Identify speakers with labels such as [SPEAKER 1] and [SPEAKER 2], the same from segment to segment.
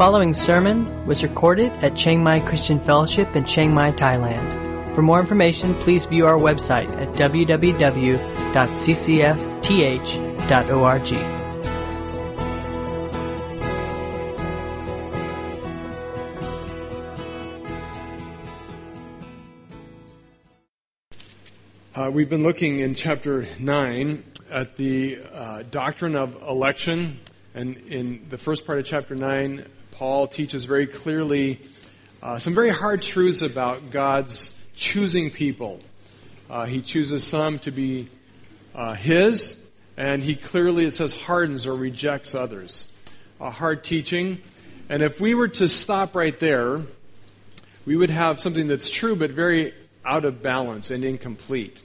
[SPEAKER 1] following sermon was recorded at Chiang Mai Christian Fellowship in Chiang Mai, Thailand. For more information, please view our website at www.ccfth.org.
[SPEAKER 2] Uh, we've been looking in chapter 9 at the uh, doctrine of election. And in the first part of chapter 9, Paul teaches very clearly uh, some very hard truths about God's choosing people. Uh, he chooses some to be uh, his, and he clearly, it says, hardens or rejects others. A hard teaching. And if we were to stop right there, we would have something that's true but very out of balance and incomplete.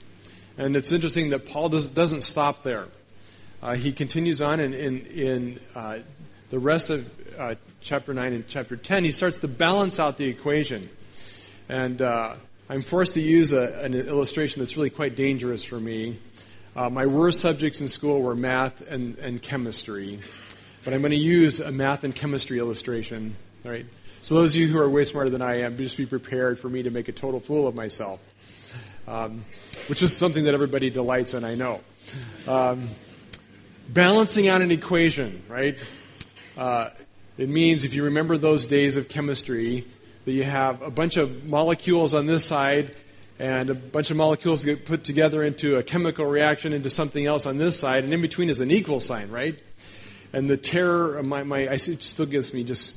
[SPEAKER 2] And it's interesting that Paul does, doesn't stop there. Uh, he continues on in, in, in uh, the rest of uh, chapter 9 and chapter 10. He starts to balance out the equation. And uh, I'm forced to use a, an illustration that's really quite dangerous for me. Uh, my worst subjects in school were math and, and chemistry. But I'm going to use a math and chemistry illustration. All right? So those of you who are way smarter than I am, just be prepared for me to make a total fool of myself. Um, which is something that everybody delights in, I know. Um, balancing out an equation, right? Uh, it means, if you remember those days of chemistry, that you have a bunch of molecules on this side and a bunch of molecules get put together into a chemical reaction into something else on this side, and in between is an equal sign, right? And the terror of my, my it still gives me just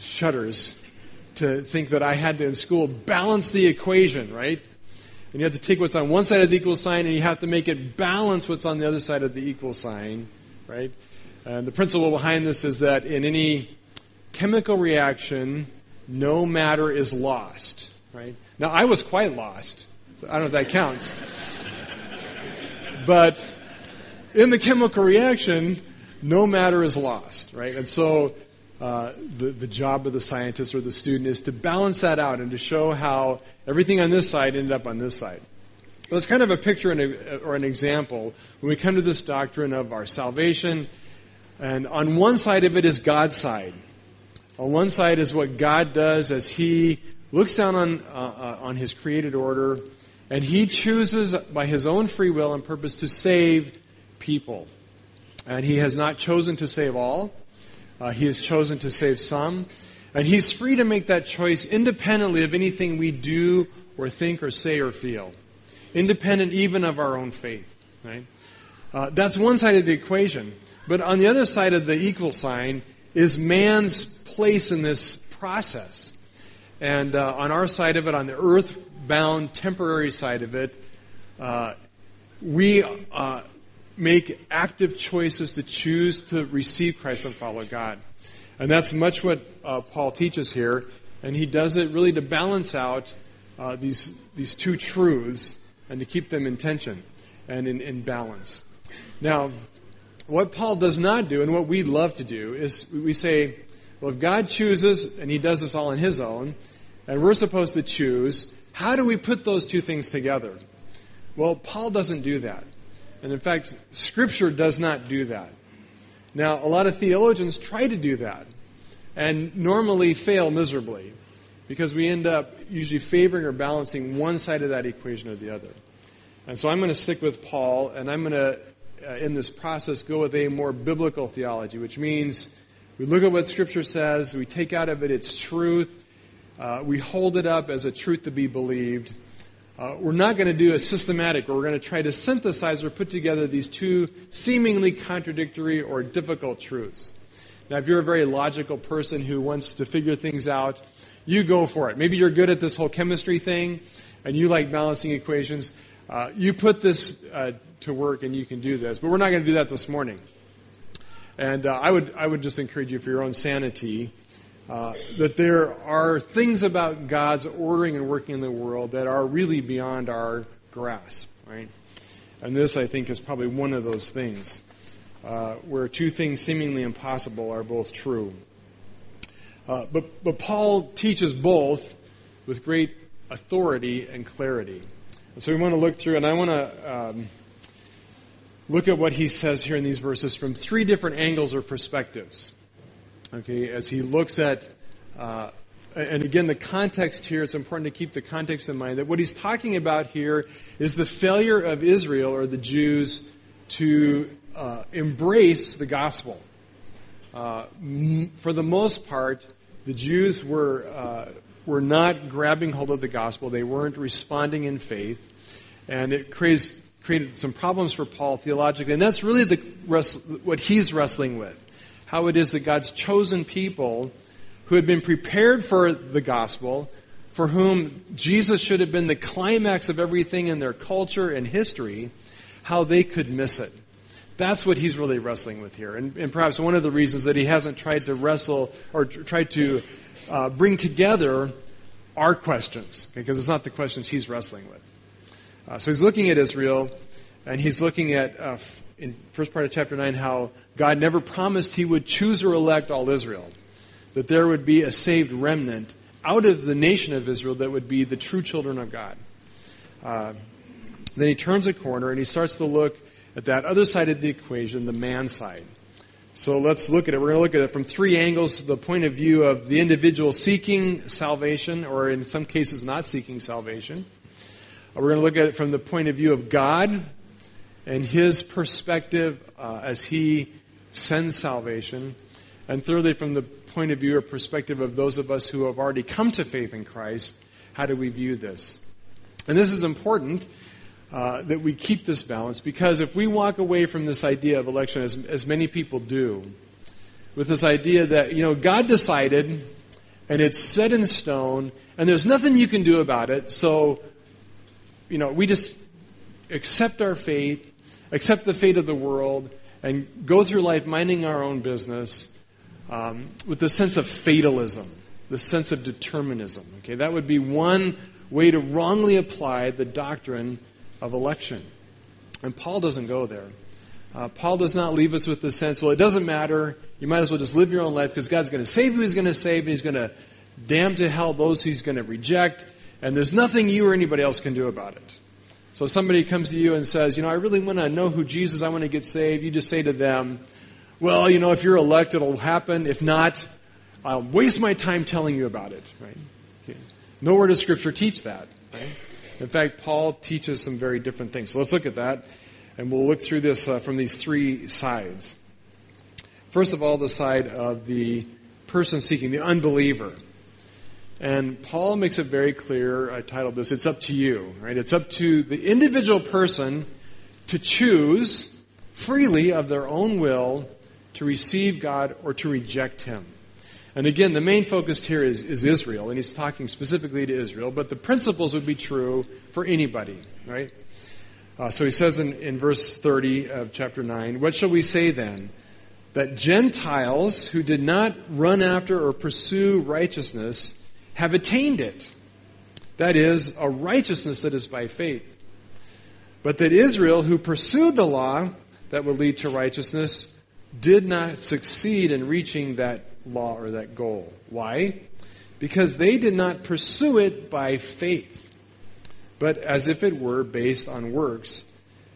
[SPEAKER 2] shudders to think that I had to in school balance the equation, right? And you have to take what's on one side of the equal sign and you have to make it balance what's on the other side of the equal sign, right? And the principle behind this is that in any chemical reaction, no matter is lost, right? Now, I was quite lost. So I don't know if that counts. but in the chemical reaction, no matter is lost, right? And so uh, the, the job of the scientist or the student is to balance that out and to show how everything on this side ended up on this side. Well, it's kind of a picture a, or an example when we come to this doctrine of our salvation. And on one side of it is God's side. On one side is what God does as He looks down on, uh, uh, on His created order and He chooses by His own free will and purpose to save people. And He has not chosen to save all. Uh, he has chosen to save some. And He's free to make that choice independently of anything we do or think or say or feel. Independent even of our own faith. Right? Uh, that's one side of the equation. But on the other side of the equal sign is man's place in this process. And uh, on our side of it, on the earth-bound, temporary side of it, uh, we uh, make active choices to choose to receive Christ and follow God. And that's much what uh, Paul teaches here. And he does it really to balance out these, these two truths and to keep them in tension and in, in balance. Now, what Paul does not do, and what we love to do, is we say, well, if God chooses, and he does this all on his own, and we're supposed to choose, how do we put those two things together? Well, Paul doesn't do that. And in fact, Scripture does not do that. Now, a lot of theologians try to do that and normally fail miserably because we end up usually favoring or balancing one side of that equation or the other. And so I'm going to stick with Paul and I'm going to, in this process, go with a more biblical theology, which means we look at what Scripture says, we take out of it its truth, uh, we hold it up as a truth to be believed, uh, we're not going to do a systematic, we're going to try to synthesize or put together these two seemingly contradictory or difficult truths. Now, if you're a very logical person who wants to figure things out, you go for it. Maybe you're good at this whole chemistry thing, and you like balancing equations. Uh, you put this uh, to work, and you can do this. But we're not going to do that this morning. And uh, I would I would just encourage you for your own sanity uh, that there are things about God's ordering and working in the world that are really beyond our grasp, right? And this, I think, is probably one of those things uh, where two things seemingly impossible are both true. Uh, but, but Paul teaches both with great authority and clarity. And so we want to look through, and I want to um, look at what he says here in these verses from three different angles or perspectives. Okay, as he looks at, uh, and again, the context here, it's important to keep the context in mind that what he's talking about here is the failure of Israel or the Jews to uh, embrace the gospel. Uh, m- for the most part, the Jews were, uh, were not grabbing hold of the gospel. They weren't responding in faith. And it creates, created some problems for Paul theologically. And that's really the, what he's wrestling with how it is that God's chosen people who had been prepared for the gospel, for whom Jesus should have been the climax of everything in their culture and history, how they could miss it. That's what he's really wrestling with here. And, and perhaps one of the reasons that he hasn't tried to wrestle or tried to uh, bring together our questions, because it's not the questions he's wrestling with. Uh, so he's looking at Israel, and he's looking at uh, in first part of chapter 9 how God never promised he would choose or elect all Israel, that there would be a saved remnant out of the nation of Israel that would be the true children of God. Uh, then he turns a corner and he starts to look at that other side of the equation, the man side. So let's look at it. We're going to look at it from three angles the point of view of the individual seeking salvation, or in some cases not seeking salvation. We're going to look at it from the point of view of God, and his perspective uh, as he sends salvation. And thirdly, from the point of view or perspective of those of us who have already come to faith in Christ, how do we view this? And this is important uh, that we keep this balance because if we walk away from this idea of election, as, as many people do, with this idea that, you know, God decided and it's set in stone and there's nothing you can do about it, so, you know, we just accept our fate accept the fate of the world, and go through life minding our own business um, with the sense of fatalism, the sense of determinism. Okay, that would be one way to wrongly apply the doctrine of election. And Paul doesn't go there. Uh, Paul does not leave us with the sense, well, it doesn't matter. You might as well just live your own life because God's going to save who He's going to save, and He's going to damn to hell those He's going to reject, and there's nothing you or anybody else can do about it. So somebody comes to you and says, you know, I really want to know who Jesus, I want to get saved. You just say to them, well, you know, if you're elected, it'll happen. If not, I'll waste my time telling you about it, right? Okay. Nowhere does scripture teach that, right? In fact, Paul teaches some very different things. So let's look at that, and we'll look through this uh, from these three sides. First of all, the side of the person seeking, the unbeliever. And Paul makes it very clear, I titled this, It's Up to You, right? It's up to the individual person to choose freely of their own will to receive God or to reject Him. And again, the main focus here is, is Israel, and he's talking specifically to Israel, but the principles would be true for anybody, right? Uh, so he says in, in verse 30 of chapter 9, What shall we say then? That Gentiles who did not run after or pursue righteousness have attained it. That is, a righteousness that is by faith. But that Israel, who pursued the law that would lead to righteousness, did not succeed in reaching that law or that goal. Why? Because they did not pursue it by faith, but as if it were based on works.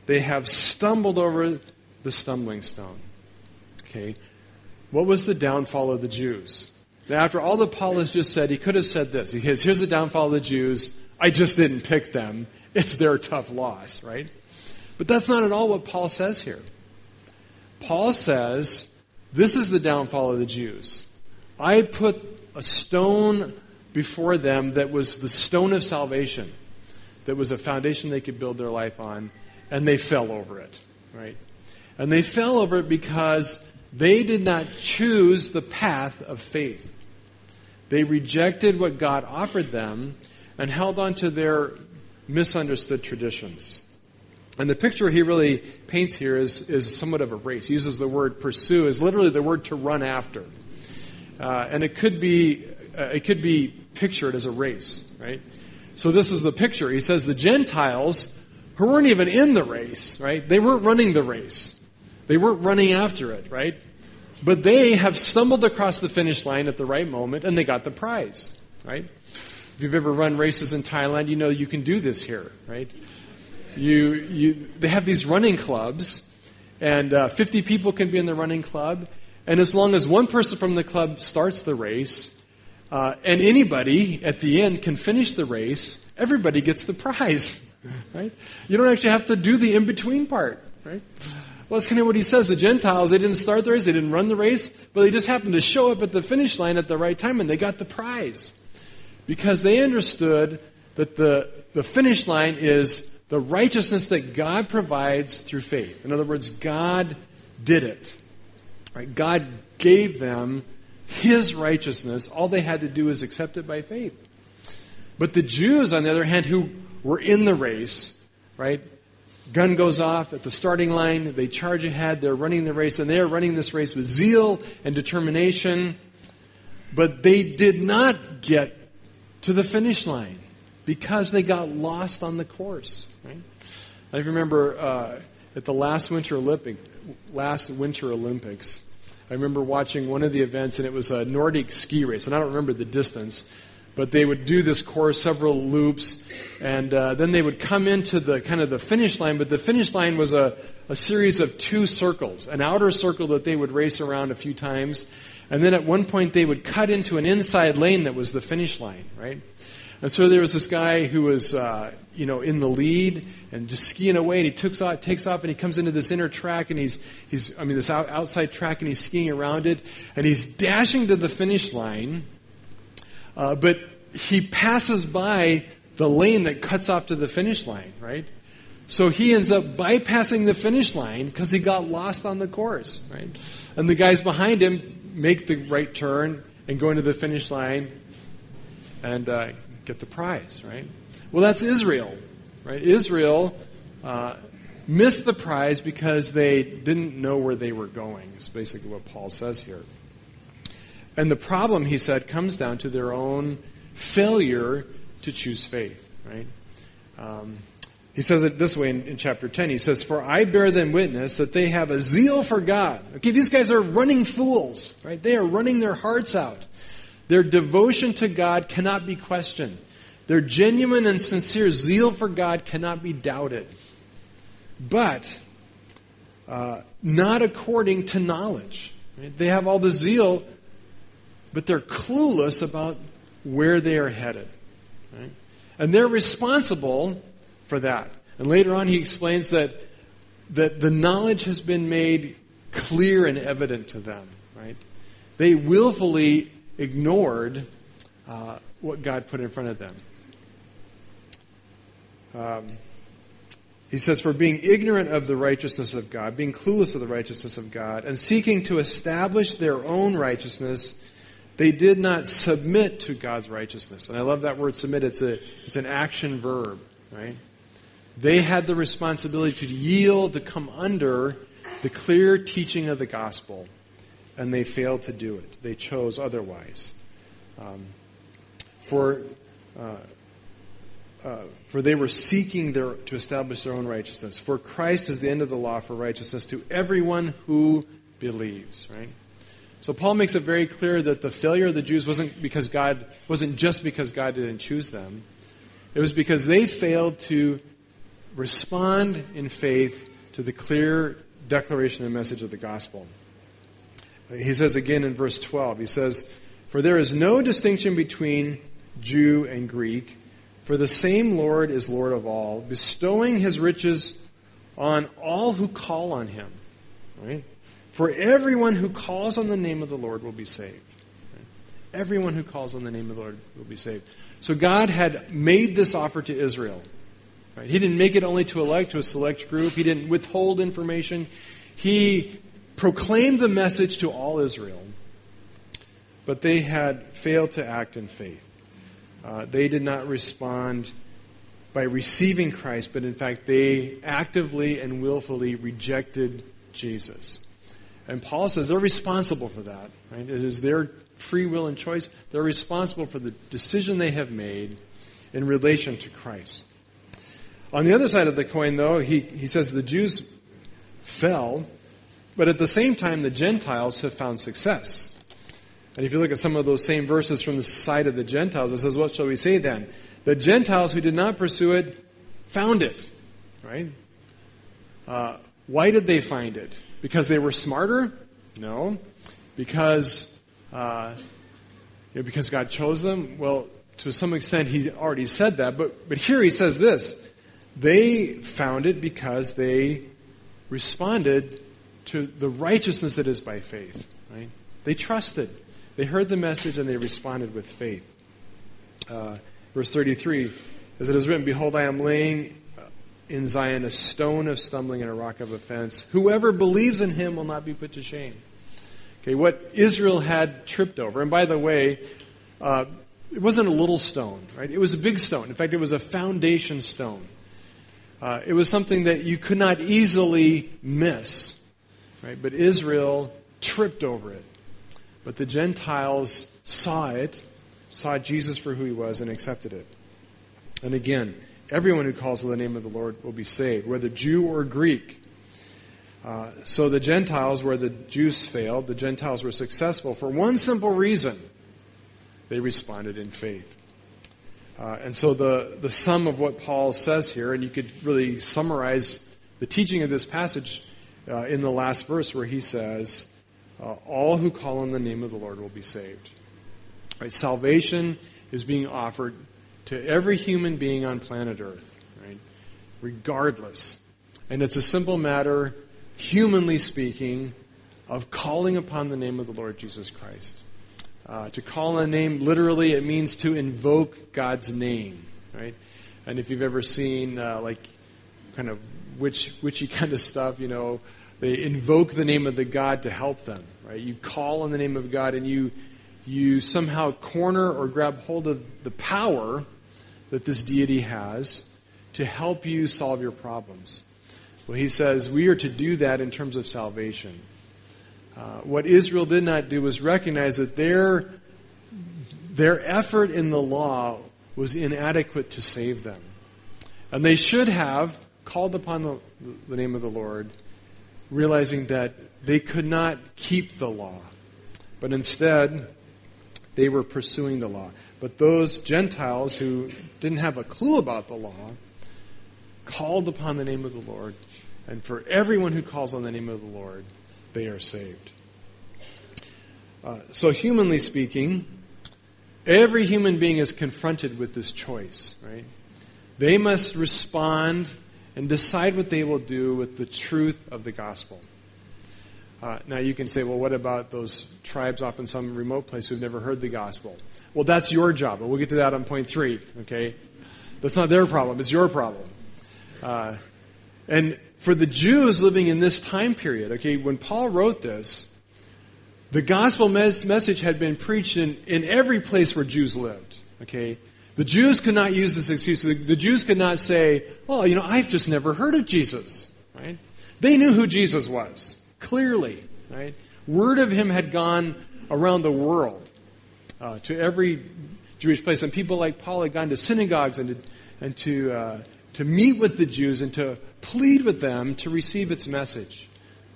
[SPEAKER 2] They have stumbled over the stumbling stone. Okay. What was the downfall of the Jews? Now, after all that Paul has just said, he could have said this. He says, here's the downfall of the Jews. I just didn't pick them. It's their tough loss, right? But that's not at all what Paul says here. Paul says, this is the downfall of the Jews. I put a stone before them that was the stone of salvation, that was a foundation they could build their life on, and they fell over it, right? And they fell over it because they did not choose the path of faith. They rejected what God offered them and held on to their misunderstood traditions. And the picture he really paints here is, is somewhat of a race. He uses the word pursue is literally the word to run after. Uh, and it could be, uh, it could be pictured as a race, right? So this is the picture. He says the Gentiles who weren't even in the race, right? They weren't running the race. They weren't running after it, right? But they have stumbled across the finish line at the right moment and they got the prize, right? If you've ever run races in Thailand, you know you can do this here, right? You, you, they have these running clubs and uh, 50 people can be in the running club And as long as one person from the club starts the race, uh, and anybody at the end can finish the race, everybody gets the prize. Right? You don't actually have to do the in between part. Right? Well, that's kind of what he says. The Gentiles, they didn't start the race, they didn't run the race, but they just happened to show up at the finish line at the right time and they got the prize. Because they understood that the, the finish line is the righteousness that God provides through faith. In other words, God did it. Right? God gave them His righteousness. All they had to do is accept it by faith. But the Jews, on the other hand, who were in the race, right? Gun goes off at the starting line. They charge ahead. They're running the race, and they're running this race with zeal and determination. But they did not get to the finish line because they got lost on the course. Right? I remember uh, at the last Winter Olympic, last Winter Olympics, I remember watching one of the events, and it was a Nordic ski race, and I don't remember the distance, but they would do this course, several loops, and uh, then they would come into the kind of the finish line. But the finish line was a, a series of two circles, an outer circle that they would race around a few times, and then at one point they would cut into an inside lane that was the finish line, right? And so there was this guy who was, uh, you know, in the lead and just skiing away, and he takes off, takes off, and he comes into this inner track, and he's, he's, I mean, this out, outside track, and he's skiing around it, and he's dashing to the finish line, uh, but he passes by the lane that cuts off to the finish line, right? So he ends up bypassing the finish line because he got lost on the course, right? And the guys behind him make the right turn and go into the finish line and uh, get the prize, right? Well, that's Israel, right? Israel uh, missed the prize because they didn't know where they were going. Is basically what Paul says here. And the problem, he said, comes down to their own failure to choose faith, right? Um, he says it this way in, in, chapter 10. He says, For I bear them witness that they have a zeal for God. Okay, these guys are running fools, right? They are running their hearts out. Their devotion to God cannot be questioned. Their genuine and sincere zeal for God cannot be doubted. But, uh, not according to knowledge. Right? They have all the zeal, but they're clueless about where they are headed. Right? And they're responsible for that. And later on, he explains that, that the knowledge has been made clear and evident to them. Right? They willfully ignored uh, what God put in front of them. Um, he says, For being ignorant of the righteousness of God, being clueless of the righteousness of God, and seeking to establish their own righteousness, they did not submit to God's righteousness. And I love that word submit. It's, a, it's an action verb, right? They had the responsibility to yield, to come under the clear teaching of the gospel, and they failed to do it. They chose otherwise. Um, for, uh, uh, for they were seeking their, to establish their own righteousness. For Christ is the end of the law for righteousness to everyone who believes, right? So Paul makes it very clear that the failure of the Jews wasn't because God wasn't just because God didn't choose them. It was because they failed to respond in faith to the clear declaration and message of the gospel. He says again in verse 12, he says, For there is no distinction between Jew and Greek, for the same Lord is Lord of all, bestowing his riches on all who call on him. Right? For everyone who calls on the name of the Lord will be saved. Everyone who calls on the name of the Lord will be saved. So God had made this offer to Israel. Right? He didn't make it only to elect to a select group. He didn't withhold information. He proclaimed the message to all Israel. But they had failed to act in faith. Uh, they did not respond by receiving Christ, but in fact, they actively and willfully rejected Jesus. And Paul says they're responsible for that. Right? It is their free will and choice. They're responsible for the decision they have made in relation to Christ. On the other side of the coin, though, he, he says the Jews fell, but at the same time, the Gentiles have found success. And if you look at some of those same verses from the side of the Gentiles, it says, What shall we say then? The Gentiles who did not pursue it found it. Right? Uh, why did they find it? Because they were smarter? No. because, uh, you know, because God chose them? Well, to some extent, he already said that, but, but here he says this. They found it because they responded to the righteousness that is by faith, right? They trusted. They heard the message and they responded with faith. Uh, verse 33, as it is written, Behold, I am laying in Zion a stone of stumbling and a rock of offense. Whoever believes in him will not be put to shame. Okay, what Israel had tripped over, and by the way, uh, it wasn't a little stone, right? It was a big stone. In fact, it was a foundation stone. Uh, it was something that you could not easily miss, right? But Israel tripped over it. But the Gentiles saw it, saw Jesus for who he was, and accepted it. And again, everyone who calls on the name of the Lord will be saved, whether Jew or Greek. Uh, so the Gentiles, where the Jews failed, the Gentiles were successful for one simple reason. They responded in faith. Uh, and so the, the sum of what Paul says here, and you could really summarize the teaching of this passage uh, in the last verse where he says, uh, All who call on the name of the Lord will be saved. Right? Salvation is being offered to every human being on planet Earth, right? Regardless. And it's a simple matter, humanly speaking, of calling upon the name of the Lord Jesus Christ. Uh, to call on a name, literally, it means to invoke God's name, right? And if you've ever seen, uh, like, kind of witch, witchy kind of stuff, you know, they invoke the name of the God to help them, right? You call on the name of God and you, you somehow corner or grab hold of the power that this deity has to help you solve your problems. Well, he says we are to do that in terms of salvation. Uh, what Israel did not do was recognize that their, their effort in the law was inadequate to save them. And they should have called upon the, the name of the Lord, realizing that they could not keep the law. But instead, they were pursuing the law. But those Gentiles who didn't have a clue about the law called upon the name of the Lord. And for everyone who calls on the name of the Lord, they are saved. Uh, so, humanly speaking, every human being is confronted with this choice, right? They must respond and decide what they will do with the truth of the gospel. Uh, now, you can say, well, what about those tribes off in some remote place who've never heard the gospel? Well, that's your job, and we'll get to that on point three, okay? That's not their problem, it's your problem. Uh, and for the Jews living in this time period, okay, when Paul wrote this, the gospel mes- message had been preached in, in every place where Jews lived, okay? The Jews could not use this excuse. The, the Jews could not say, well, you know, I've just never heard of Jesus, right? They knew who Jesus was, clearly, right? Word of him had gone around the world uh, to every Jewish place. And people like Paul had gone to synagogues and to, and to, uh, to meet with the Jews and to plead with them to receive its message.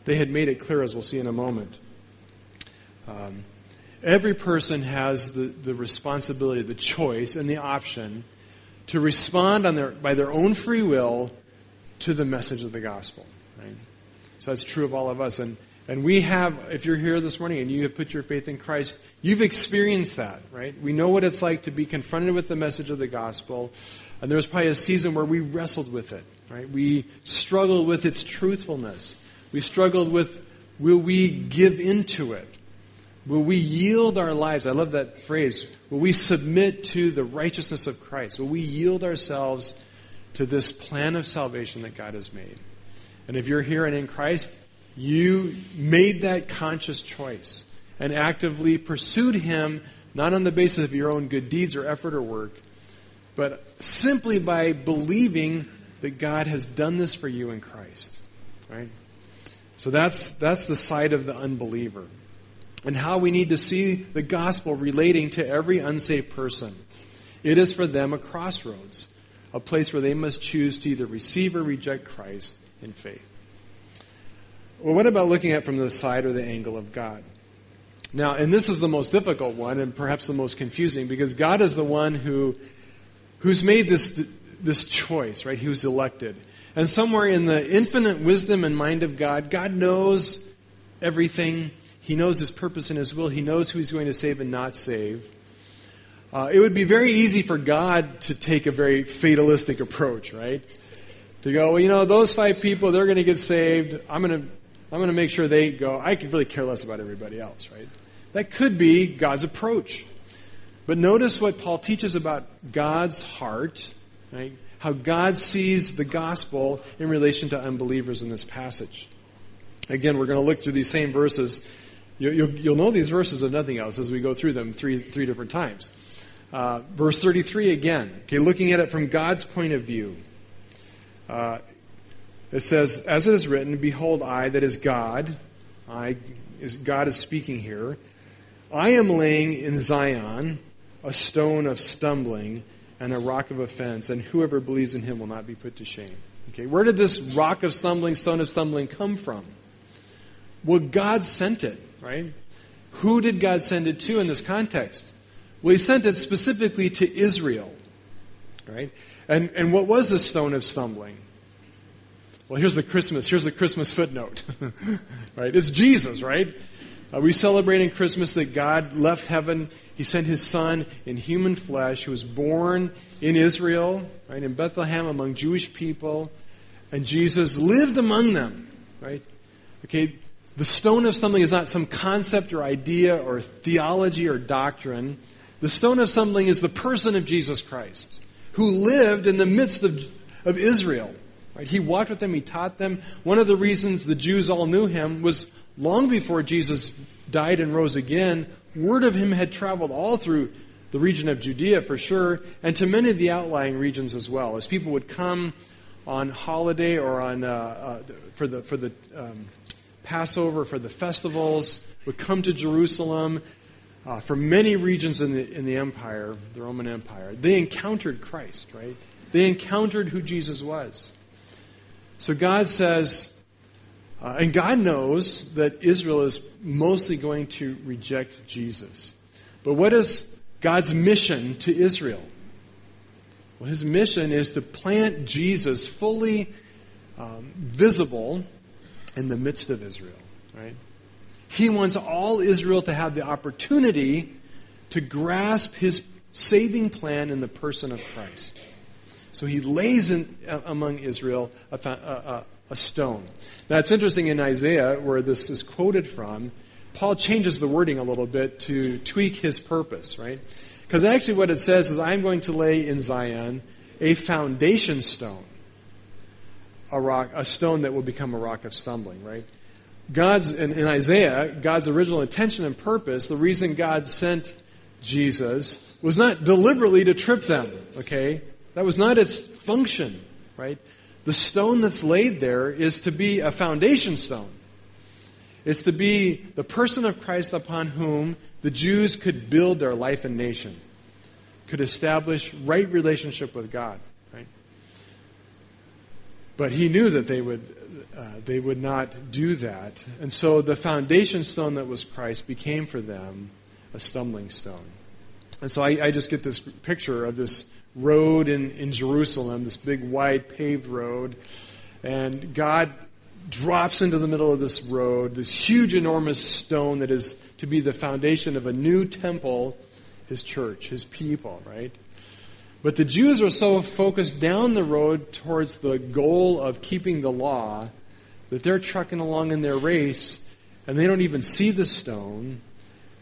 [SPEAKER 2] They had made it clear, as we'll see in a moment. Um, every person has the, the responsibility, the choice, and the option to respond on their, by their own free will to the message of the gospel. Right? So that's true of all of us. And and we have, if you're here this morning and you have put your faith in Christ, you've experienced that, right? We know what it's like to be confronted with the message of the gospel. And there was probably a season where we wrestled with it, right? We struggled with its truthfulness. We struggled with, will we give into it? Will we yield our lives? I love that phrase. Will we submit to the righteousness of Christ? Will we yield ourselves to this plan of salvation that God has made? And if you're here and in Christ, you made that conscious choice and actively pursued Him not on the basis of your own good deeds or effort or work, but simply by believing that God has done this for you in Christ. Right? So that's, that's the side of the unbeliever. And how we need to see the gospel relating to every unsaved person. It is for them a crossroads, a place where they must choose to either receive or reject Christ in faith. Well, what about looking at from the side or the angle of God? Now, and this is the most difficult one and perhaps the most confusing because God is the one who, who's made this, this choice, right? Who's elected. And somewhere in the infinite wisdom and mind of God, God knows everything. He knows his purpose and his will. He knows who he's going to save and not save. Uh, it would be very easy for God to take a very fatalistic approach, right? To go, well, you know, those five people, they're going to get saved. I'm going to, I'm going to make sure they go. I could really care less about everybody else, right? That could be God's approach. But notice what Paul teaches about God's heart, right? How God sees the gospel in relation to unbelievers in this passage. Again, we're going to look through these same verses. You'll, know these verses if nothing else as we go through them three, three different times. Uh, verse 33 again. Okay, looking at it from God's point of view. Uh, it says, As it is written, Behold, I, that is God, I, is, God is speaking here, I am laying in Zion a stone of stumbling and a rock of offense, and whoever believes in him will not be put to shame. Okay, where did this rock of stumbling, stone of stumbling come from? Well, God sent it, right? Who did God send it to in this context? Well, he sent it specifically to Israel, right? And, and what was the stone of stumbling? Well, here's the Christmas, here's the Christmas footnote, right? It's Jesus, right? Uh, we celebrate in Christmas that God left heaven. He sent His Son in human flesh, who was born in Israel, right, in Bethlehem among Jewish people, and Jesus lived among them, right? Okay, the stone of something is not some concept or idea or theology or doctrine. The stone of something is the person of Jesus Christ, who lived in the midst of, of Israel. Right? He walked with them, he taught them. One of the reasons the Jews all knew him was long before Jesus died and rose again, word of him had traveled all through the region of Judea for sure, and to many of the outlying regions as well. As people would come on holiday or on uh, uh, for the for the um, Passover, for the festivals, would come to Jerusalem. Uh, from many regions in the in the empire, the Roman Empire, they encountered Christ. Right? They encountered who Jesus was. So God says, uh, and God knows that Israel is mostly going to reject Jesus. But what is God's mission to Israel? Well, his mission is to plant Jesus fully um, visible in the midst of Israel, right? He wants all Israel to have the opportunity to grasp his saving plan in the person of Christ. So he lays in, uh, among Israel a, a, a, stone. Now it's interesting in Isaiah, where this is quoted from, Paul changes the wording a little bit to tweak his purpose, right? Because actually what it says is, I'm going to lay in Zion a foundation stone a rock, a stone that will become a rock of stumbling, right? God's, in, in Isaiah, God's original intention and purpose, the reason God sent Jesus was not deliberately to trip them, okay? That was not its function, right? The stone that's laid there is to be a foundation stone. It's to be the person of Christ upon whom the Jews could build their life and nation, could establish right relationship with God. Right? But he knew that they would, uh, they would not do that. And so the foundation stone that was Christ became for them a stumbling stone. And so I, I just get this picture of this road in, in Jerusalem, this big wide paved road. And God drops into the middle of this road, this huge enormous stone that is to be the foundation of a new temple, his church, his people, right? But the Jews are so focused down the road towards the goal of keeping the law that they're trucking along in their race and they don't even see the stone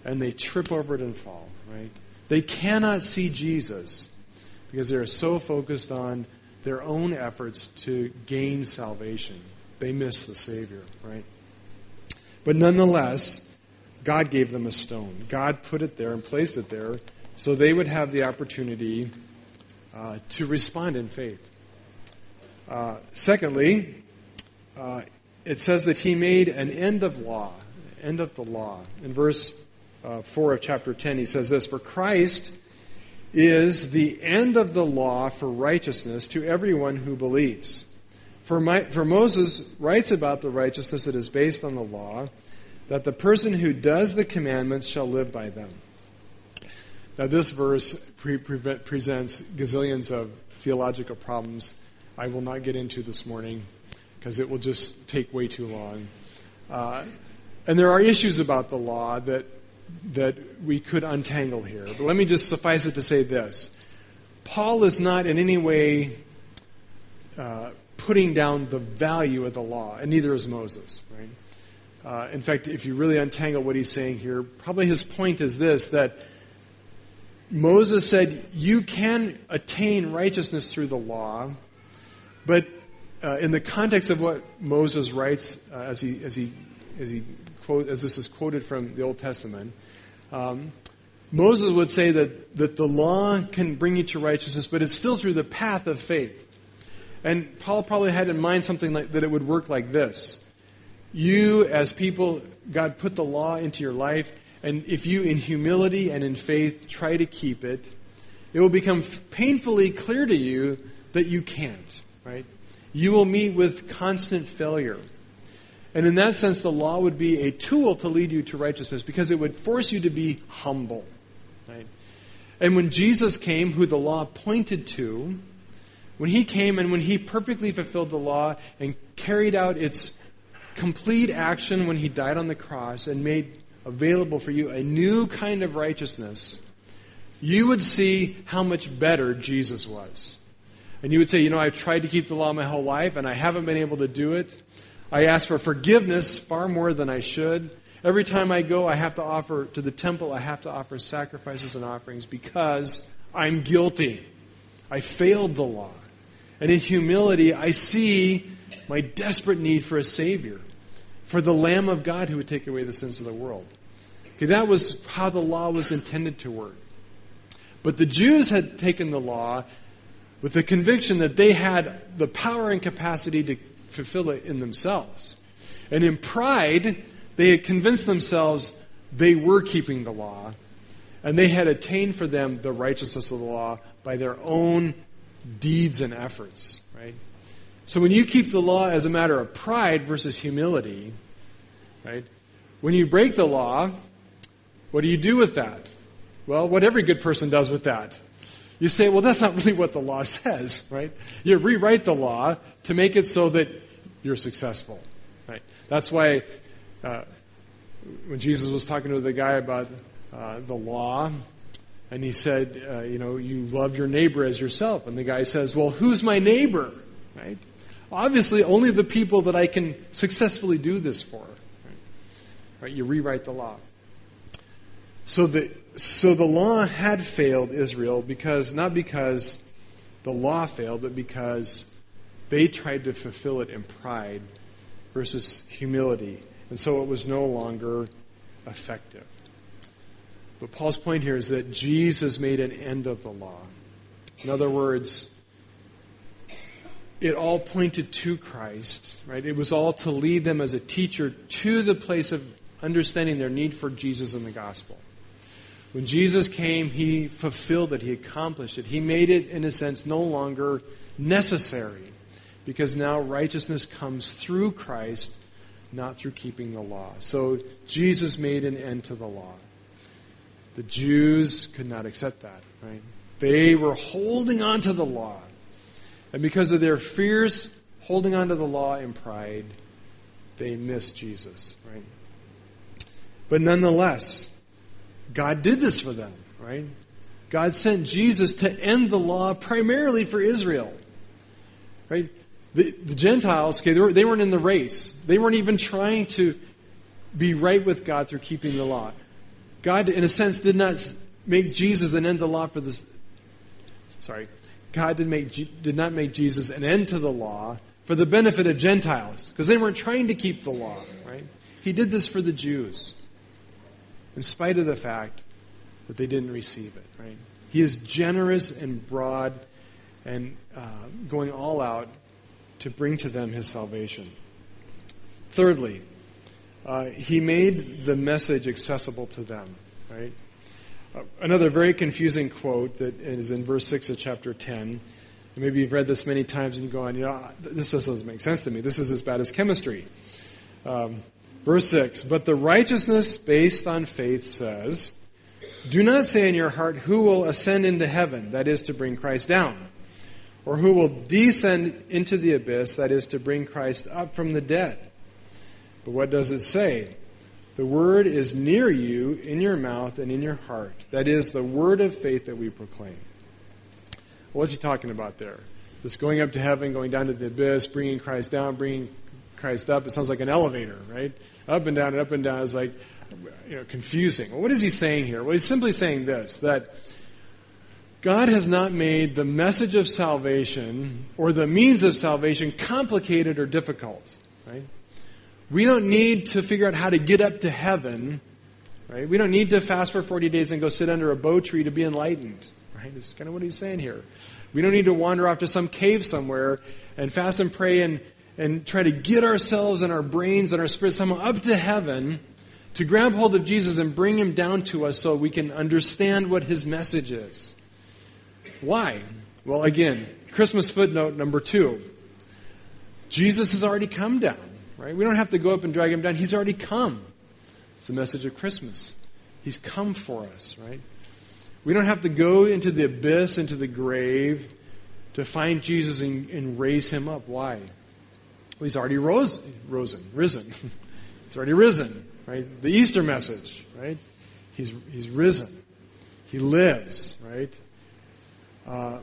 [SPEAKER 2] and they trip over it and fall, right? They cannot see Jesus because they are so focused on their own efforts to gain salvation. They miss the Savior, right? But nonetheless, God gave them a stone. God put it there and placed it there so they would have the opportunity uh, to respond in faith. Uh, secondly, uh, it says that he made an end of law, end of the law. In verse uh, 4 of chapter 10, he says this For Christ is the end of the law for righteousness to everyone who believes. For, my, for Moses writes about the righteousness that is based on the law, that the person who does the commandments shall live by them. Now, this verse pre- pre- presents gazillions of theological problems I will not get into this morning because it will just take way too long. Uh, And there are issues about the law that, that we could untangle here. But let me just suffice it to say this. Paul is not in any way uh, putting down the value of the law, and neither is Moses, right? Uh, in fact, if you really untangle what he's saying here, probably his point is this that Moses said, You can attain righteousness through the law, but uh, in the context of what Moses writes, uh, as he as he as he quote as this is quoted from the Old Testament, um, Moses would say that that the law can bring you to righteousness, but it's still through the path of faith. And Paul probably had in mind something like that. It would work like this: You, as people, God put the law into your life, and if you, in humility and in faith, try to keep it, it will become painfully clear to you that you can't. Right? you will meet with constant failure. And in that sense, the law would be a tool to lead you to righteousness because it would force you to be humble. Right? And when Jesus came, who the law pointed to, when he came and when he perfectly fulfilled the law and carried out its complete action when he died on the cross and made available for you a new kind of righteousness, you would see how much better Jesus was and you would say, you know, I've tried to keep the law my whole life and I haven't been able to do it. I ask for forgiveness far more than I should. Every time I go, I have to offer to the temple, I have to offer sacrifices and offerings because I'm guilty. I failed the law. And in humility, I see my desperate need for a Savior, for the Lamb of God who would take away the sins of the world. Okay, that was how the law was intended to work. But the Jews had taken the law with the conviction that they had the power and capacity to fulfill it in themselves. And in pride, they had convinced themselves they were keeping the law, and they had attained for them the righteousness of the law by their own deeds and efforts, right? So when you keep the law as a matter of pride versus humility, right? When you break the law, what do you do with that? Well, what every good person does with that. You say, well, that's not really what the law says, right? You rewrite the law to make it so that you're successful, right? That's why uh, when Jesus was talking to the guy about uh, the law, and he said, uh, you know, you love your neighbor as yourself. And the guy says, well, who's my neighbor? Right? Obviously, only the people that I can successfully do this for. Right? right? You rewrite the law. So the so the law had failed Israel because, not because the law failed, but because they tried to fulfill it in pride versus humility. And so it was no longer effective. But Paul's point here is that Jesus made an end of the law. In other words, it all pointed to Christ, right? It was all to lead them as a teacher to the place of understanding their need for Jesus and the gospel. When Jesus came, he fulfilled it, he accomplished it. He made it, in a sense, no longer necessary because now righteousness comes through Christ, not through keeping the law. So Jesus made an end to the law. The Jews could not accept that, right? They were holding on to the law. And because of their fears holding on to the law and pride, they missed Jesus, right? But nonetheless, God did this for them, right? God sent Jesus to end the law primarily for Israel. Right? The, the Gentiles, okay, they, were, they weren't in the race. They weren't even trying to be right with God through keeping the law. God, in a sense, did not make Jesus an end to the law for this. Sorry. God did, make, did not make Jesus an end to the law for the benefit of Gentiles, because they weren't trying to keep the law, right? He did this for the Jews in spite of the fact that they didn't receive it, right? He is generous and broad and uh, going all out to bring to them his salvation. Thirdly, uh, he made the message accessible to them, right? Uh, another very confusing quote that is in verse 6 of chapter 10. Maybe you've read this many times and you go on, you know, this just doesn't make sense to me. This is as bad as chemistry. Um, Verse 6 But the righteousness based on faith says, Do not say in your heart, Who will ascend into heaven, that is to bring Christ down, or who will descend into the abyss, that is to bring Christ up from the dead. But what does it say? The word is near you, in your mouth and in your heart. That is the word of faith that we proclaim. What's he talking about there? This going up to heaven, going down to the abyss, bringing Christ down, bringing Christ up. It sounds like an elevator, right? Up and down and up and down is like, you know, confusing. Well, what is he saying here? Well, he's simply saying this, that God has not made the message of salvation or the means of salvation complicated or difficult, right? We don't need to figure out how to get up to heaven, right? We don't need to fast for 40 days and go sit under a bow tree to be enlightened, right? This is kind of what he's saying here. We don't need to wander off to some cave somewhere and fast and pray and, and try to get ourselves and our brains and our spirits somehow up to heaven to grab hold of Jesus and bring him down to us so we can understand what his message is. Why? Well, again, Christmas footnote number two. Jesus has already come down, right? We don't have to go up and drag him down. He's already come. It's the message of Christmas. He's come for us, right? We don't have to go into the abyss, into the grave, to find Jesus and, and raise him up. Why? Well, he's already rose, risen, risen. he's already risen, right? The Easter message, right? He's, he's risen. He lives, right? Uh,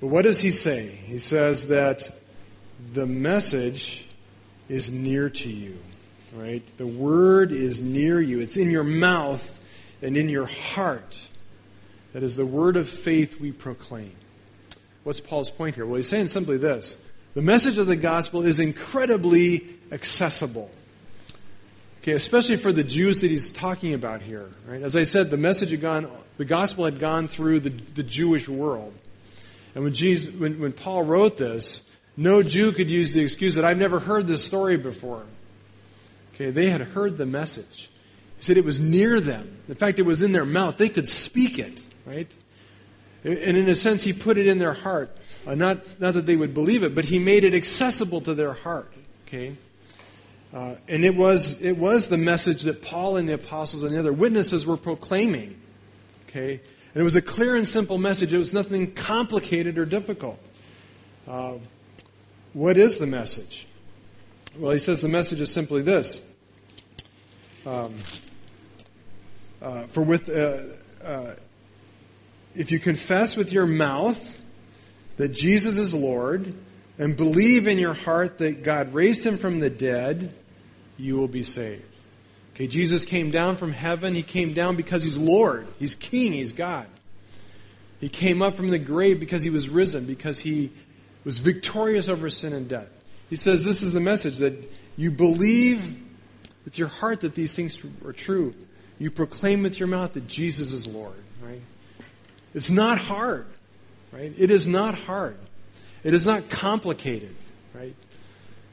[SPEAKER 2] but what does he say? He says that the message is near to you, right? The word is near you. It's in your mouth and in your heart. That is the word of faith we proclaim. What's Paul's point here? Well, he's saying simply this. The message of the gospel is incredibly accessible. Okay, especially for the Jews that he's talking about here. Right? As I said, the message had gone, the gospel had gone through the, the Jewish world. And when, Jesus, when, when Paul wrote this, no Jew could use the excuse that I've never heard this story before. Okay, they had heard the message. He said it was near them. In fact, it was in their mouth. They could speak it right? And in a sense, he put it in their heart. Uh, not, not that they would believe it, but he made it accessible to their heart. Okay? Uh, and it was, it was the message that Paul and the apostles and the other witnesses were proclaiming. Okay? And it was a clear and simple message. It was nothing complicated or difficult. Uh, what is the message? Well, he says the message is simply this. Um, uh, for with, uh, uh, if you confess with your mouth that Jesus is Lord and believe in your heart that God raised him from the dead, you will be saved. Okay, Jesus came down from heaven. He came down because he's Lord. He's King. He's God. He came up from the grave because he was risen, because he was victorious over sin and death. He says this is the message that you believe with your heart that these things are true. You proclaim with your mouth that Jesus is Lord, right? It's not hard, right? It is not hard. It is not complicated, right?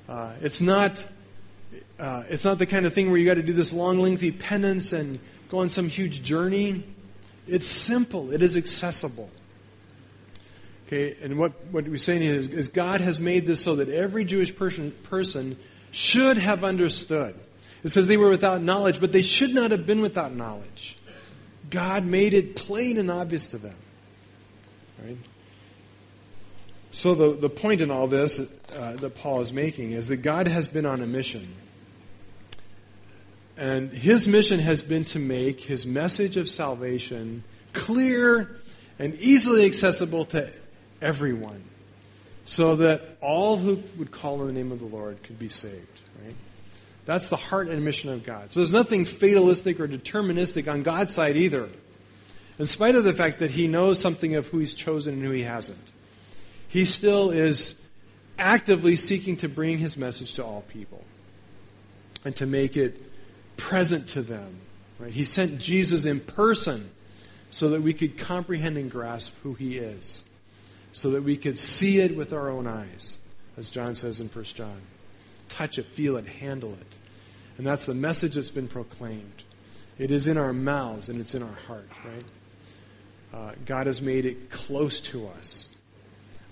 [SPEAKER 2] Uh, it's not. Uh, it's not the kind of thing where you got to do this long, lengthy penance and go on some huge journey. It's simple. It is accessible. Okay, and what, what we're saying is, is God has made this so that every Jewish person, person should have understood. It says they were without knowledge, but they should not have been without knowledge. God made it plain and obvious to them. Right? So the, the point in all this uh, that Paul is making is that God has been on a mission. And his mission has been to make his message of salvation clear and easily accessible to everyone so that all who would call on the name of the Lord could be saved. Right? That's the heart and mission of God. So there's nothing fatalistic or deterministic on God's side either. In spite of the fact that He knows something of who He's chosen and who He hasn't, He still is actively seeking to bring His message to all people and to make it present to them. Right? He sent Jesus in person so that we could comprehend and grasp who He is, so that we could see it with our own eyes, as John says in 1 John touch it, feel it, handle it. And that's the message that's been proclaimed. It is in our mouths and it's in our heart, right? Uh, God has made it close to us.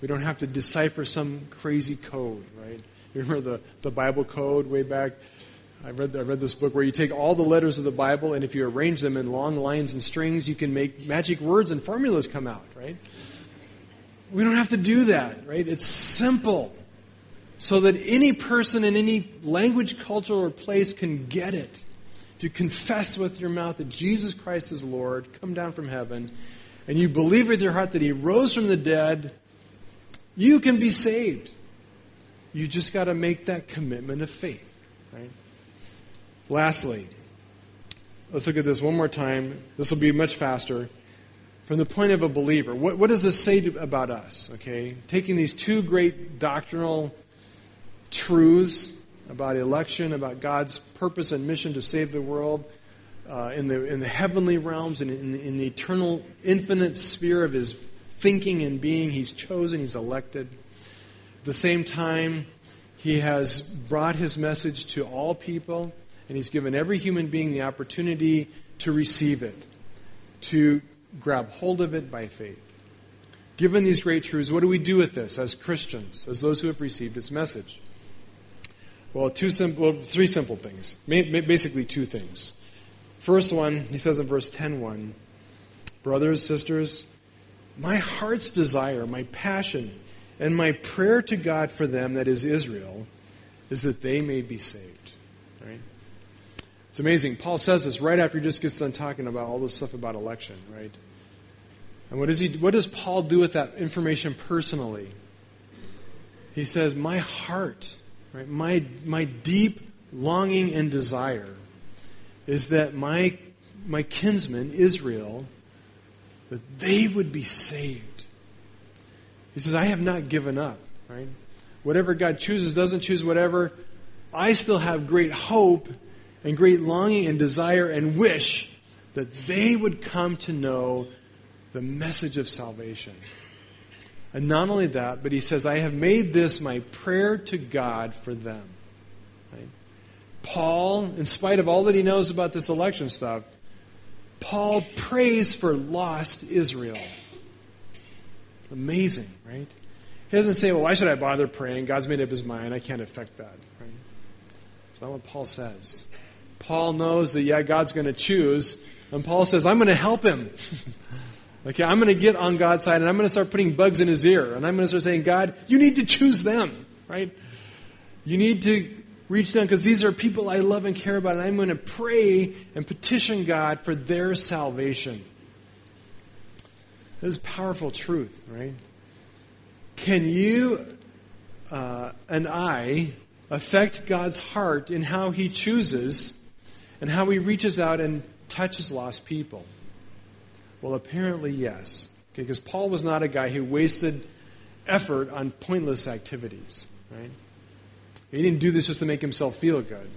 [SPEAKER 2] We don't have to decipher some crazy code, right? You remember the, the Bible code way back? I read, I read this book where you take all the letters of the Bible and if you arrange them in long lines and strings, you can make magic words and formulas come out, right? We don't have to do that, right? It's simple so that any person in any language, culture, or place can get it if you confess with your mouth that Jesus Christ is Lord, come down from heaven, and you believe with your heart that He rose from the dead, you can be saved. You just got to make that commitment of faith, right? Lastly, let's look at this one more time. This will be much faster. From the point of a believer, what, what does this say about us? Okay, taking these two great doctrinal truths about election, about God's purpose and mission to save the world uh, in the in the heavenly realms and in, in the eternal, infinite sphere of His thinking and being. He's chosen. He's elected. At the same time, He has brought His message to all people and He's given every human being the opportunity to receive it, to grab hold of it by faith. Given these great truths, what do we do with this as Christians, as those who have received its message? Well, two simple, well, three simple things. Basically, two things. First one, he says in verse 10 1, brothers, sisters, my heart's desire, my passion, and my prayer to God for them, that is Israel, is that they may be saved. Right? It's amazing. Paul says this right after he just gets done talking about all this stuff about election, right? And what does he what does Paul do with that information personally? He says, My heart, right, my my deep longing and desire is that my my kinsman, Israel, that they would be saved. He says, I have not given up, right? Whatever God chooses doesn't choose whatever. I still have great hope and great longing and desire and wish that they would come to know the message of salvation. And not only that, but he says, I have made this my prayer to God for them. Paul, in spite of all that he knows about this election stuff, Paul prays for lost Israel. Amazing, right? He doesn't say, well, why should I bother praying? God's made up his mind. I can't affect that. Right? That's not what Paul says. Paul knows that, yeah, God's going to choose. And Paul says, I'm going to help him. okay, I'm going to get on God's side and I'm going to start putting bugs in his ear. And I'm going to start saying, God, you need to choose them, right? You need to reach them because these are people I love and care about. And I'm going to pray and petition God for their salvation. This is powerful truth, right? Can you uh, and I affect God's heart in how He chooses and how he reaches out and touches lost people? Well, apparently, yes. Because okay, Paul was not a guy who wasted effort on pointless activities, right? He didn't do this just to make himself feel good.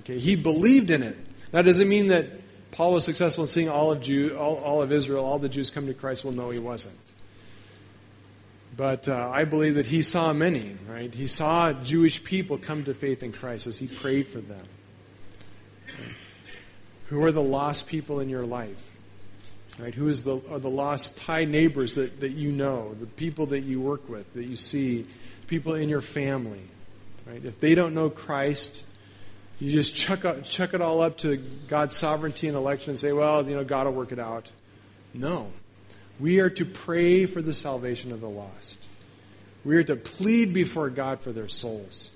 [SPEAKER 2] Okay, he believed in it. That doesn't mean that Paul was successful in seeing all of Jew, all, all of Israel, all the Jews come to Christ. Well, no, he wasn't. But uh, I believe that he saw many, right? He saw Jewish people come to faith in Christ as he prayed for them. Who are the lost people in your life? Right? Who is the, are the lost Thai neighbors that, that you know, the people that you work with, that you see, people in your family? Right? If they don't know Christ, you just chuck, up, chuck it all up to God's sovereignty and election and say, well, you know, God will work it out. No. We are to pray for the salvation of the lost. We are to plead before God for their souls.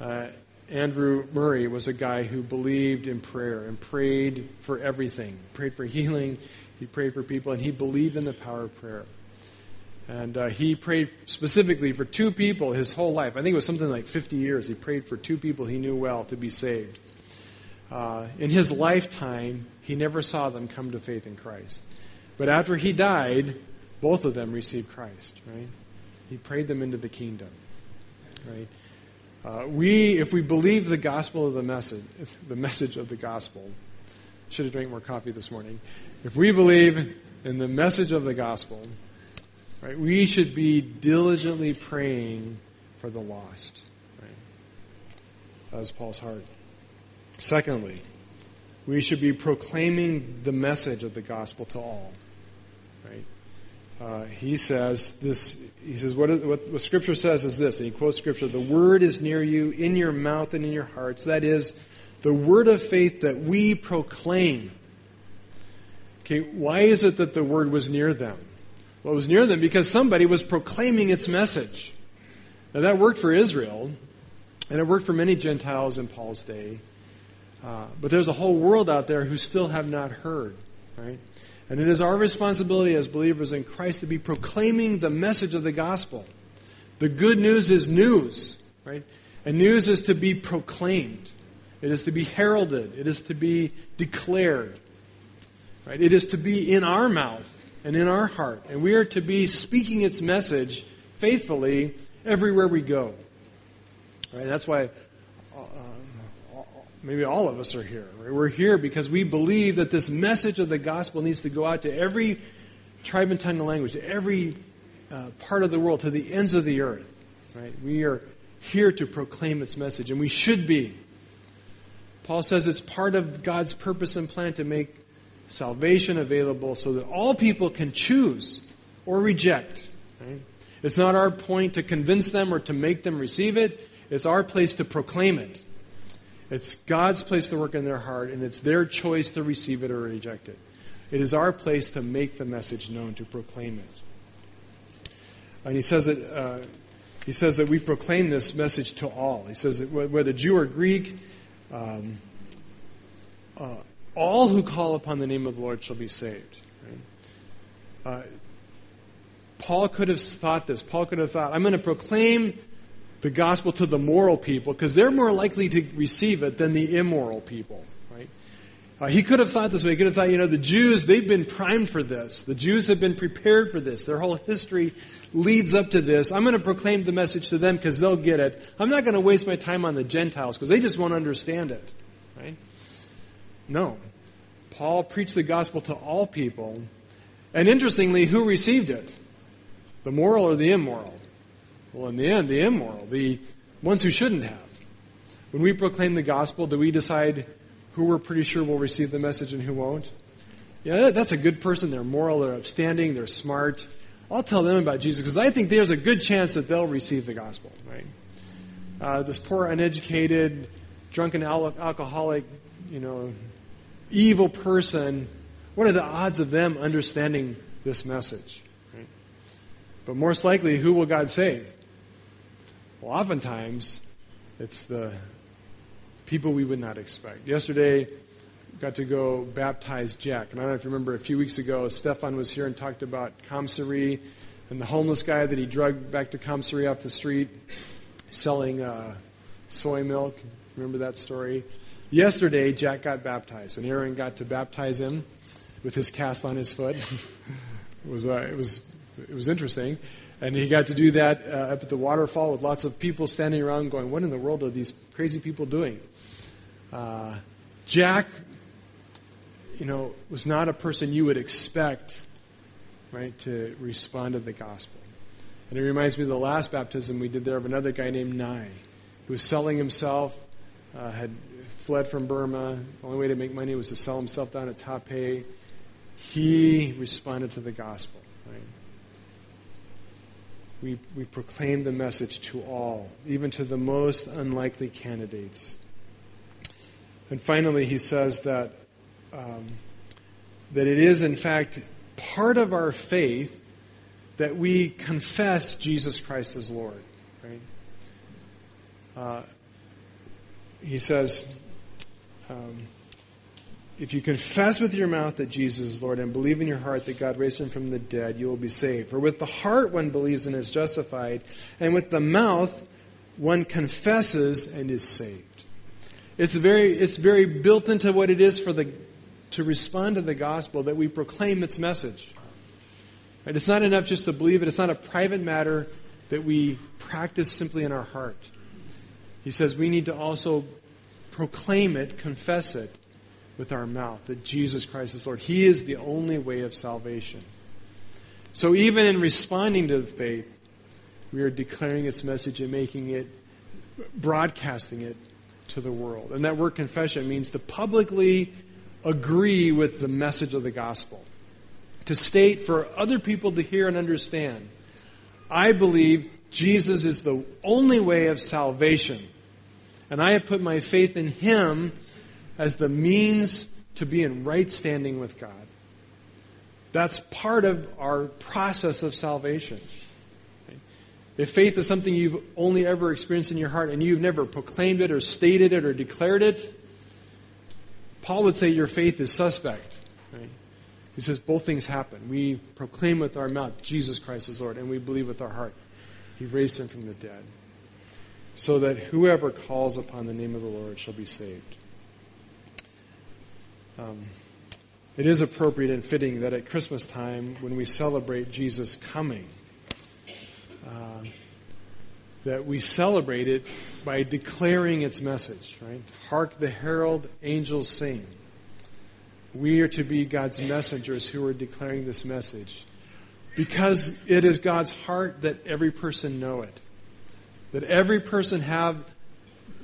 [SPEAKER 2] Uh, Andrew Murray was a guy who believed in prayer and prayed for everything. Prayed for healing, he prayed for people, and he believed in the power of prayer. And uh, he prayed specifically for two people his whole life. I think it was something like 50 years. He prayed for two people he knew well to be saved. Uh, in his lifetime, he never saw them come to faith in Christ. But after he died, both of them received Christ, right? He prayed them into the kingdom, right? Uh, we, if we believe the gospel of the message, the message of the gospel, should have drank more coffee this morning. If we believe in the message of the gospel, right, we should be diligently praying for the lost. Right? That was Paul's heart. Secondly, we should be proclaiming the message of the gospel to all. Right? Uh, he says this. He says what, what, what Scripture says is this, and he quotes Scripture: "The word is near you, in your mouth and in your hearts. That is, the word of faith that we proclaim." Okay, why is it that the word was near them? It was near them because somebody was proclaiming its message. Now that worked for Israel, and it worked for many Gentiles in Paul's day. Uh, but there's a whole world out there who still have not heard, right? And it is our responsibility as believers in Christ to be proclaiming the message of the gospel. The good news is news, right? And news is to be proclaimed. It is to be heralded. It is to be declared. Right? It is to be in our mouth and in our heart. And we are to be speaking its message faithfully everywhere we go. Right? That's why uh, maybe all of us are here. Right? We're here because we believe that this message of the gospel needs to go out to every tribe and tongue and language, to every uh, part of the world, to the ends of the earth. Right? We are here to proclaim its message, and we should be. Paul says it's part of God's purpose and plan to make salvation available so that all people can choose or reject. Right? It's not our point to convince them or to make them receive it. It's our place to proclaim it. It's God's place to work in their heart, and it's their choice to receive it or reject it. It is our place to make the message known, to proclaim it. And he says that uh, he says that we proclaim this message to all. He says that whether Jew or Greek, um, uh, all who call upon the name of the Lord shall be saved. Right? Uh, Paul could have thought this. Paul could have thought, I'm going to proclaim the gospel to the moral people because they're more likely to receive it than the immoral people. Right? Uh, he could have thought this way. He could have thought, you know, the Jews, they've been primed for this. The Jews have been prepared for this. Their whole history leads up to this. I'm going to proclaim the message to them because they'll get it. I'm not going to waste my time on the Gentiles because they just won't understand it. Right? No. Paul preached the gospel to all people. And interestingly, who received it? The moral or the immoral? Well, in the end, the immoral, the ones who shouldn't have. When we proclaim the gospel, do we decide who we're pretty sure will receive the message and who won't? Yeah, that's a good person. They're moral, they're upstanding, they're smart. I'll tell them about Jesus because I think there's a good chance that they'll receive the gospel, right? Uh, this poor, uneducated, drunken al- alcoholic, you know, evil person, what are the odds of them understanding this message? But most likely, who will God save? Well, oftentimes, it's the people we would not expect. Yesterday, got to go baptize Jack. And I don't know if you remember a few weeks ago, Stefan was here and talked about Kamsari and the homeless guy that he drugged back to Kamsari off the street selling uh, soy milk. Remember that story? Yesterday, Jack got baptized, and Aaron got to baptize him with his cast on his foot. it was uh, it was it was interesting, and he got to do that uh, up at the waterfall with lots of people standing around, going, "What in the world are these crazy people doing?" Uh, Jack you know, was not a person you would expect, right, to respond to the gospel. And it reminds me of the last baptism we did there of another guy named Nye, who was selling himself, uh, had fled from Burma. The only way to make money was to sell himself down at Tha Pae. He responded to the gospel. Right? We, we proclaim the message to all, even to the most unlikely candidates. And finally, he says that um, that it is, in fact, part of our faith that we confess Jesus Christ as Lord. Right? Uh, he says, um, if you confess with your mouth that Jesus is Lord and believe in your heart that God raised him from the dead, you will be saved. For with the heart one believes and is justified, and with the mouth one confesses and is saved. It's very, it's very built into what it is for the to respond to the gospel that we proclaim its message. Right? It's not enough just to believe it. It's not a private matter that we practice simply in our heart. He says we need to also proclaim it, confess it with our mouth that Jesus Christ is Lord. He is the only way of salvation. So even in responding to the faith, we are declaring its message and making it, broadcasting it to the world. And that word confession means to publicly agree with the message of the gospel. To state for other people to hear and understand, I believe Jesus is the only way of salvation. And I have put my faith in Him as the means to be in right standing with God. That's part of our process of salvation. If faith is something you've only ever experienced in your heart and you've never proclaimed it or stated it or declared it, Paul would say your faith is suspect. Right? He says both things happen. We proclaim with our mouth Jesus Christ is Lord, and we believe with our heart He raised him from the dead, so that whoever calls upon the name of the Lord shall be saved. Um, it is appropriate and fitting that at Christmas time, when we celebrate Jesus coming, uh, that we celebrate it by declaring its message, right? Hark the herald angels sing. We are to be God's messengers who are declaring this message. Because it is God's heart that every person know it. That every person have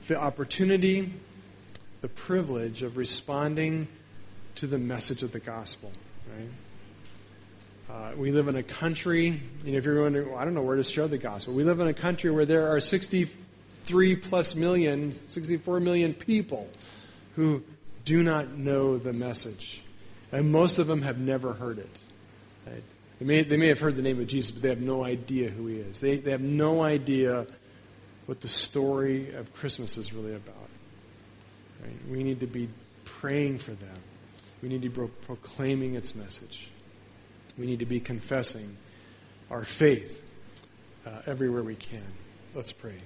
[SPEAKER 2] the opportunity, the privilege of responding to the message of the gospel, right? Uh, we live in a country, you know, if you're wondering, well, I don't know where to share the gospel. We live in a country where there are 63 plus million, 64 million people who do not know the message. And most of them have never heard it. Right? They, may, they may have heard the name of Jesus, but they have no idea who he is. They, they have no idea what the story of Christmas is really about. Right? We need to be praying for them. We need to be proclaiming its message. We need to be confessing our faith uh, everywhere we can. Let's pray.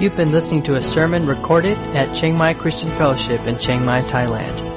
[SPEAKER 1] You've been listening to a sermon recorded at Chiang Mai Christian Fellowship in Chiang Mai, Thailand.